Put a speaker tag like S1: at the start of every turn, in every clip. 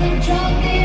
S1: the
S2: drug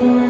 S2: for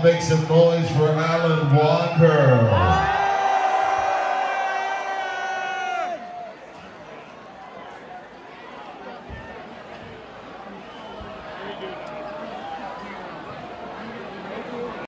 S1: some love,
S3: make some noise